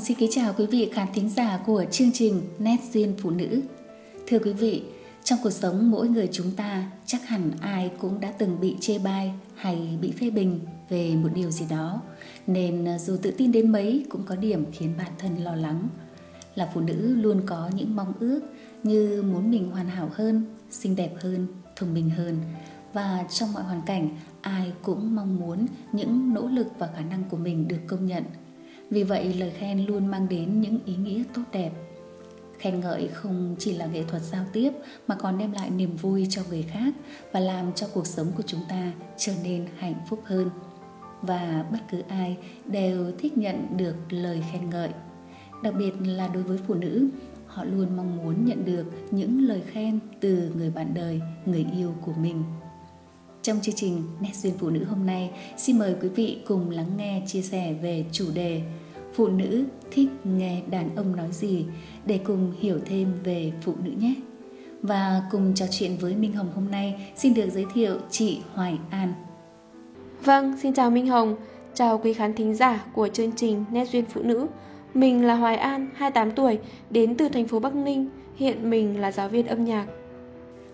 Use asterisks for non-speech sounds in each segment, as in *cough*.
Hồng xin kính chào quý vị khán thính giả của chương trình Nét Duyên Phụ Nữ. Thưa quý vị, trong cuộc sống mỗi người chúng ta chắc hẳn ai cũng đã từng bị chê bai hay bị phê bình về một điều gì đó. Nên ờ, dù tự tin đến mấy cũng có điểm khiến bản thân lo lắng. Là phụ nữ luôn có những mong ước như muốn mình hoàn hảo hơn, xinh đẹp hơn, thông minh hơn. Và trong mọi hoàn cảnh, ai cũng mong muốn những nỗ lực và khả năng của mình được công nhận – vì vậy lời khen luôn mang đến những ý nghĩa tốt đẹp. Khen ngợi không chỉ là nghệ thuật giao tiếp mà còn đem lại niềm vui cho người khác và làm cho cuộc sống của chúng ta trở nên hạnh phúc hơn. Và bất cứ ai đều thích nhận được lời khen ngợi. Đặc biệt là đối với phụ nữ, họ luôn mong muốn nhận được những lời khen từ người bạn đời, người yêu của mình. Trong chương trình Nét Duyên Phụ Nữ hôm nay, xin mời quý vị cùng lắng nghe chia sẻ về chủ đề Phụ nữ thích nghe đàn ông nói gì để cùng hiểu thêm về phụ nữ nhé. Và cùng trò chuyện với Minh Hồng hôm nay, xin được giới thiệu chị Hoài An. Vâng, xin chào Minh Hồng, chào quý khán thính giả của chương trình Nét Duyên Phụ Nữ. Mình là Hoài An, 28 tuổi, đến từ thành phố Bắc Ninh, hiện mình là giáo viên âm nhạc.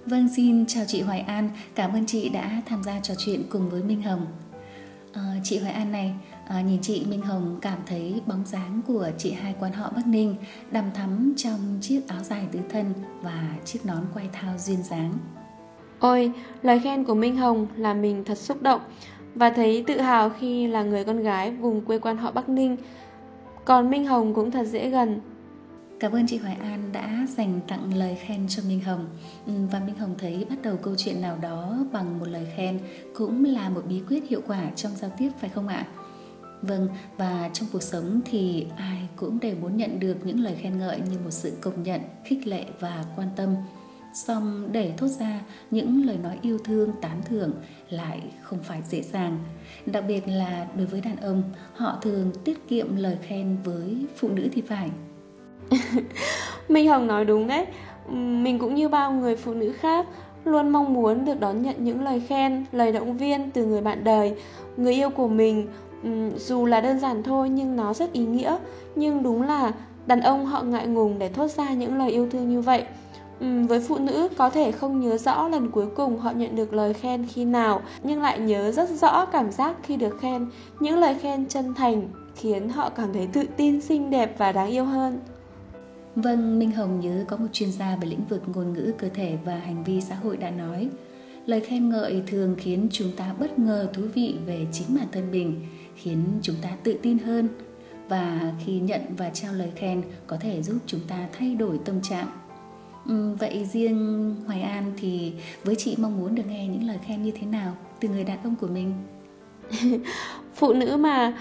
Vâng, xin chào chị Hoài An, cảm ơn chị đã tham gia trò chuyện cùng với Minh Hồng. À, chị Hoài An này, à, nhìn chị Minh Hồng cảm thấy bóng dáng của chị hai quan họ Bắc Ninh đầm thắm trong chiếc áo dài tứ thân và chiếc nón quay thao duyên dáng. Ôi, lời khen của Minh Hồng là mình thật xúc động và thấy tự hào khi là người con gái vùng quê quan họ Bắc Ninh. Còn Minh Hồng cũng thật dễ gần Cảm ơn chị Hoài An đã dành tặng lời khen cho Minh Hồng ừ, Và Minh Hồng thấy bắt đầu câu chuyện nào đó bằng một lời khen Cũng là một bí quyết hiệu quả trong giao tiếp phải không ạ? Vâng, và trong cuộc sống thì ai cũng đều muốn nhận được những lời khen ngợi như một sự công nhận, khích lệ và quan tâm. Song để thốt ra những lời nói yêu thương, tán thưởng lại không phải dễ dàng. Đặc biệt là đối với đàn ông, họ thường tiết kiệm lời khen với phụ nữ thì phải. *laughs* Minh Hồng nói đúng đấy. Mình cũng như bao người phụ nữ khác Luôn mong muốn được đón nhận những lời khen, lời động viên từ người bạn đời. Người yêu của mình dù là đơn giản thôi nhưng nó rất ý nghĩa. Nhưng đúng là đàn ông họ ngại ngùng để thốt ra những lời yêu thương như vậy. Với phụ nữ có thể không nhớ rõ lần cuối cùng họ nhận được lời khen khi nào nhưng lại nhớ rất rõ cảm giác khi được khen. Những lời khen chân thành khiến họ cảm thấy tự tin xinh đẹp và đáng yêu hơn. Vâng, Minh Hồng nhớ có một chuyên gia về lĩnh vực ngôn ngữ cơ thể và hành vi xã hội đã nói Lời khen ngợi thường khiến chúng ta bất ngờ thú vị về chính bản thân mình, khiến chúng ta tự tin hơn và khi nhận và trao lời khen có thể giúp chúng ta thay đổi tâm trạng. vậy riêng Hoài An thì với chị mong muốn được nghe những lời khen như thế nào từ người đàn ông của mình? *laughs* Phụ nữ mà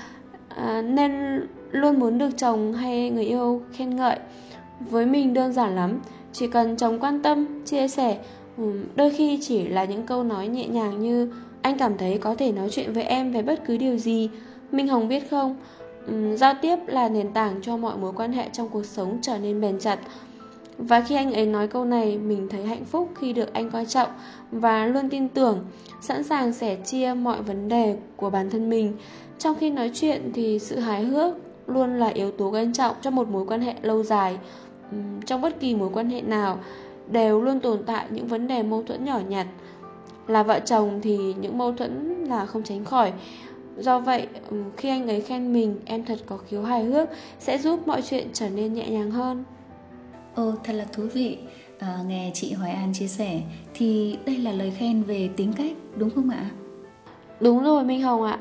à, nên luôn muốn được chồng hay người yêu khen ngợi với mình đơn giản lắm chỉ cần chồng quan tâm chia sẻ đôi khi chỉ là những câu nói nhẹ nhàng như anh cảm thấy có thể nói chuyện với em về bất cứ điều gì. Minh hồng biết không? Giao tiếp là nền tảng cho mọi mối quan hệ trong cuộc sống trở nên bền chặt. Và khi anh ấy nói câu này, mình thấy hạnh phúc khi được anh coi trọng và luôn tin tưởng, sẵn sàng sẻ chia mọi vấn đề của bản thân mình. Trong khi nói chuyện thì sự hài hước luôn là yếu tố quan trọng cho một mối quan hệ lâu dài. Trong bất kỳ mối quan hệ nào, đều luôn tồn tại những vấn đề mâu thuẫn nhỏ nhặt là vợ chồng thì những mâu thuẫn là không tránh khỏi. Do vậy khi anh ấy khen mình em thật có khiếu hài hước sẽ giúp mọi chuyện trở nên nhẹ nhàng hơn. Ồ thật là thú vị. À, nghe chị hoài an chia sẻ thì đây là lời khen về tính cách đúng không ạ? Đúng rồi minh hồng ạ.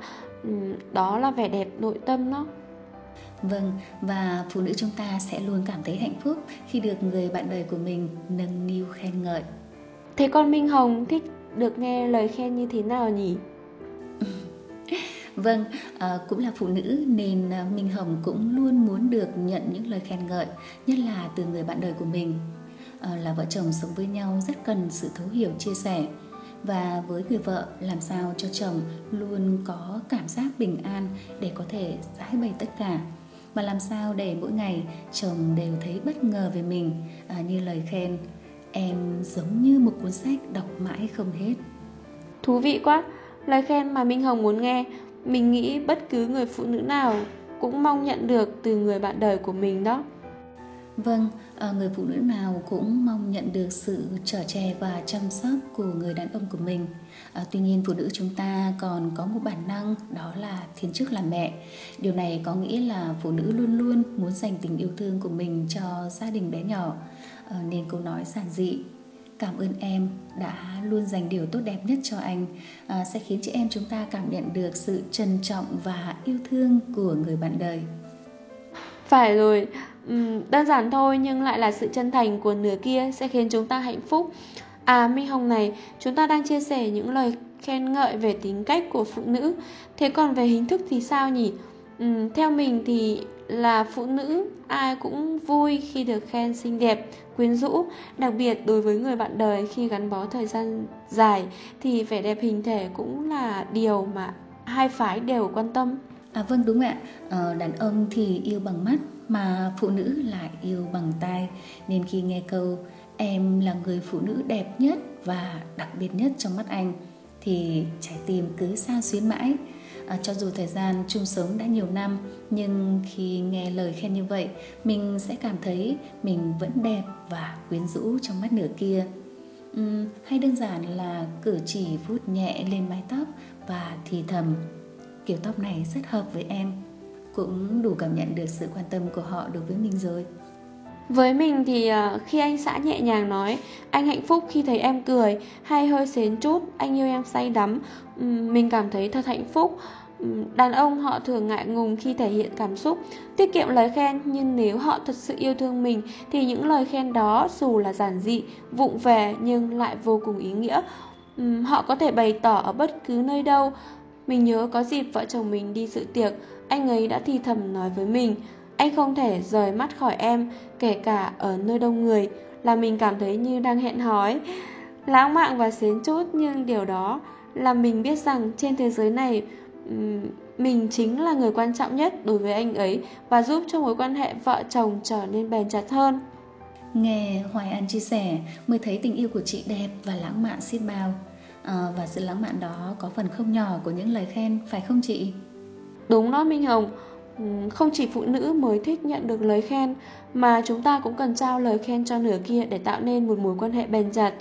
Đó là vẻ đẹp nội tâm đó. Vâng, và phụ nữ chúng ta sẽ luôn cảm thấy hạnh phúc khi được người bạn đời của mình nâng niu khen ngợi. Thế con Minh Hồng thích được nghe lời khen như thế nào nhỉ? *laughs* Vâng, à, cũng là phụ nữ nên ờ, Minh Hồng cũng luôn muốn được nhận những lời khen ngợi, nhất là từ người bạn đời của mình. À, là vợ chồng sống với nhau rất cần sự thấu hiểu chia sẻ và với người vợ làm sao cho chồng luôn có cảm giác bình an để có thể giải bày tất cả và làm sao để mỗi ngày chồng đều thấy bất ngờ về mình à, như lời khen em giống như một cuốn sách đọc mãi không hết thú vị quá lời khen mà minh hồng muốn nghe mình nghĩ bất cứ người phụ nữ nào cũng mong nhận được từ người bạn đời của mình đó Vâng, à, người phụ nữ nào cũng mong nhận được sự trở che và chăm sóc của người đàn ông của mình. À, tuy nhiên phụ nữ chúng ta còn có một bản năng đó là thiên chức làm mẹ. Điều này có nghĩa là phụ nữ luôn luôn muốn dành tình yêu thương của mình cho gia đình bé nhỏ. Ờ, nên câu nói giản dị. Cảm ơn em đã luôn dành điều tốt đẹp nhất cho anh. À, sẽ khiến chị em chúng ta cảm nhận được sự trân trọng và yêu thương của người bạn đời. Phải rồi. Ừ, đơn giản thôi nhưng lại là sự chân thành của nửa kia sẽ khiến chúng ta hạnh phúc. À minh hồng này chúng ta đang chia sẻ những lời khen ngợi về tính cách của phụ nữ. Thế còn về hình thức thì sao nhỉ? Uhm, theo mình thì là phụ nữ ai cũng vui khi được khen xinh đẹp quyến rũ. Đặc biệt đối với người bạn đời khi gắn bó thời gian dài thì vẻ đẹp hình thể cũng là điều mà hai phái đều quan tâm. À vâng đúng ạ, ờ, đàn ông thì yêu bằng mắt mà phụ nữ lại yêu bằng tai. Nên khi nghe câu em là người phụ nữ đẹp nhất và đặc biệt nhất trong mắt anh Thì trái tim cứ sao xuyến mãi à, Cho dù thời gian chung sống đã nhiều năm Nhưng khi nghe lời khen như vậy Mình sẽ cảm thấy mình vẫn đẹp và quyến rũ trong mắt nửa kia. Uhm, Hay đơn giản là cử chỉ vuốt nhẹ lên mái tóc và thì thầm kiểu tóc này rất hợp với em. Cũng đủ cảm nhận được sự quan tâm của họ đối với mình rồi với mình thì ờ, khi anh xã nhẹ nhàng nói anh hạnh phúc khi thấy em cười hay hơi xến chút anh yêu em say đắm. Mình cảm thấy thật hạnh phúc. Đàn ông họ thường ngại ngùng khi thể hiện cảm xúc tiết kiệm lời khen nhưng nếu họ thật sự yêu thương mình thì những lời khen đó dù là giản dị vụng về nhưng lại vô cùng ý nghĩa. Họ có thể bày tỏ ở bất cứ nơi đâu. Mình nhớ có dịp vợ chồng mình đi dự tiệc, anh ấy đã thì thầm nói với mình, anh không thể rời mắt khỏi em, kể cả ở nơi đông người, là mình cảm thấy như đang hẹn hói. Lãng mạn và xến chút nhưng điều đó là mình biết rằng trên thế giới này mình chính là người quan trọng nhất đối với anh ấy và giúp cho mối quan hệ vợ chồng trở nên bền chặt hơn. Nghe Hoài An chia sẻ mới thấy tình yêu của chị đẹp và lãng mạn xiết bao à, và sự lãng mạn đó có phần không nhỏ của những lời khen phải không chị đúng đó minh hồng không chỉ phụ nữ mới thích nhận được lời khen mà chúng ta cũng cần trao lời khen cho nửa kia để tạo nên một mối quan hệ bền chặt.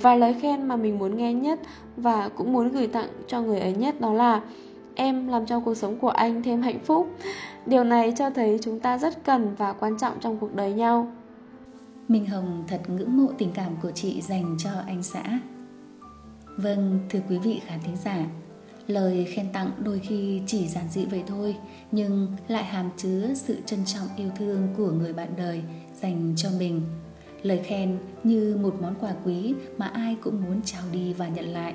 Và lời khen mà mình muốn nghe nhất và cũng muốn gửi tặng cho người ấy nhất đó là em làm cho cuộc sống của anh thêm hạnh phúc. Điều này cho thấy chúng ta rất cần và quan trọng trong cuộc đời nhau. Minh hồng thật ngưỡng mộ tình cảm của chị dành cho anh xã. Vâng, thưa quý vị khán thính giả, lời khen tặng đôi khi chỉ giản dị vậy thôi, nhưng lại hàm chứa sự trân trọng yêu thương của người bạn đời dành cho mình. Lời khen như một món quà quý mà ai cũng muốn trao đi và nhận lại.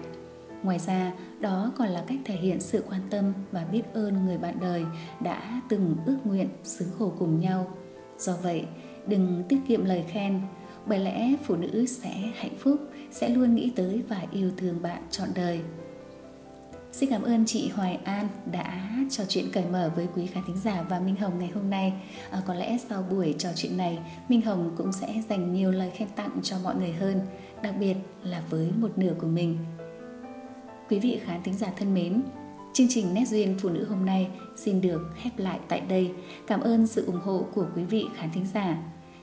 Ngoài ra, đó còn là cách thể hiện sự quan tâm và biết ơn người bạn đời đã từng ước nguyện xứng khổ cùng nhau. Do vậy, đừng tiết kiệm lời khen, bởi lẽ phụ nữ sẽ hạnh phúc sẽ luôn nghĩ tới và yêu thương bạn trọn đời Xin cảm ơn chị Hoài An đã trò chuyện cởi mở với quý khán thính giả và Minh Hồng ngày hôm nay. À, có lẽ sau buổi trò chuyện này, Minh Hồng cũng sẽ dành nhiều lời khen tặng cho mọi người hơn, đặc biệt là với một nửa của mình. Quý vị khán thính giả thân mến, chương trình Nét Duyên Phụ Nữ hôm nay xin được khép lại tại đây. Cảm ơn sự ủng hộ của quý vị khán thính giả.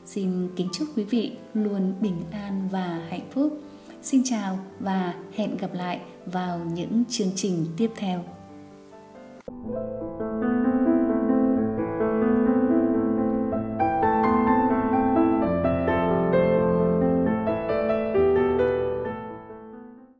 Xin kính chúc quý vị luôn bình an và hạnh phúc. Xin chào và hẹn gặp lại vào những chương trình tiếp theo.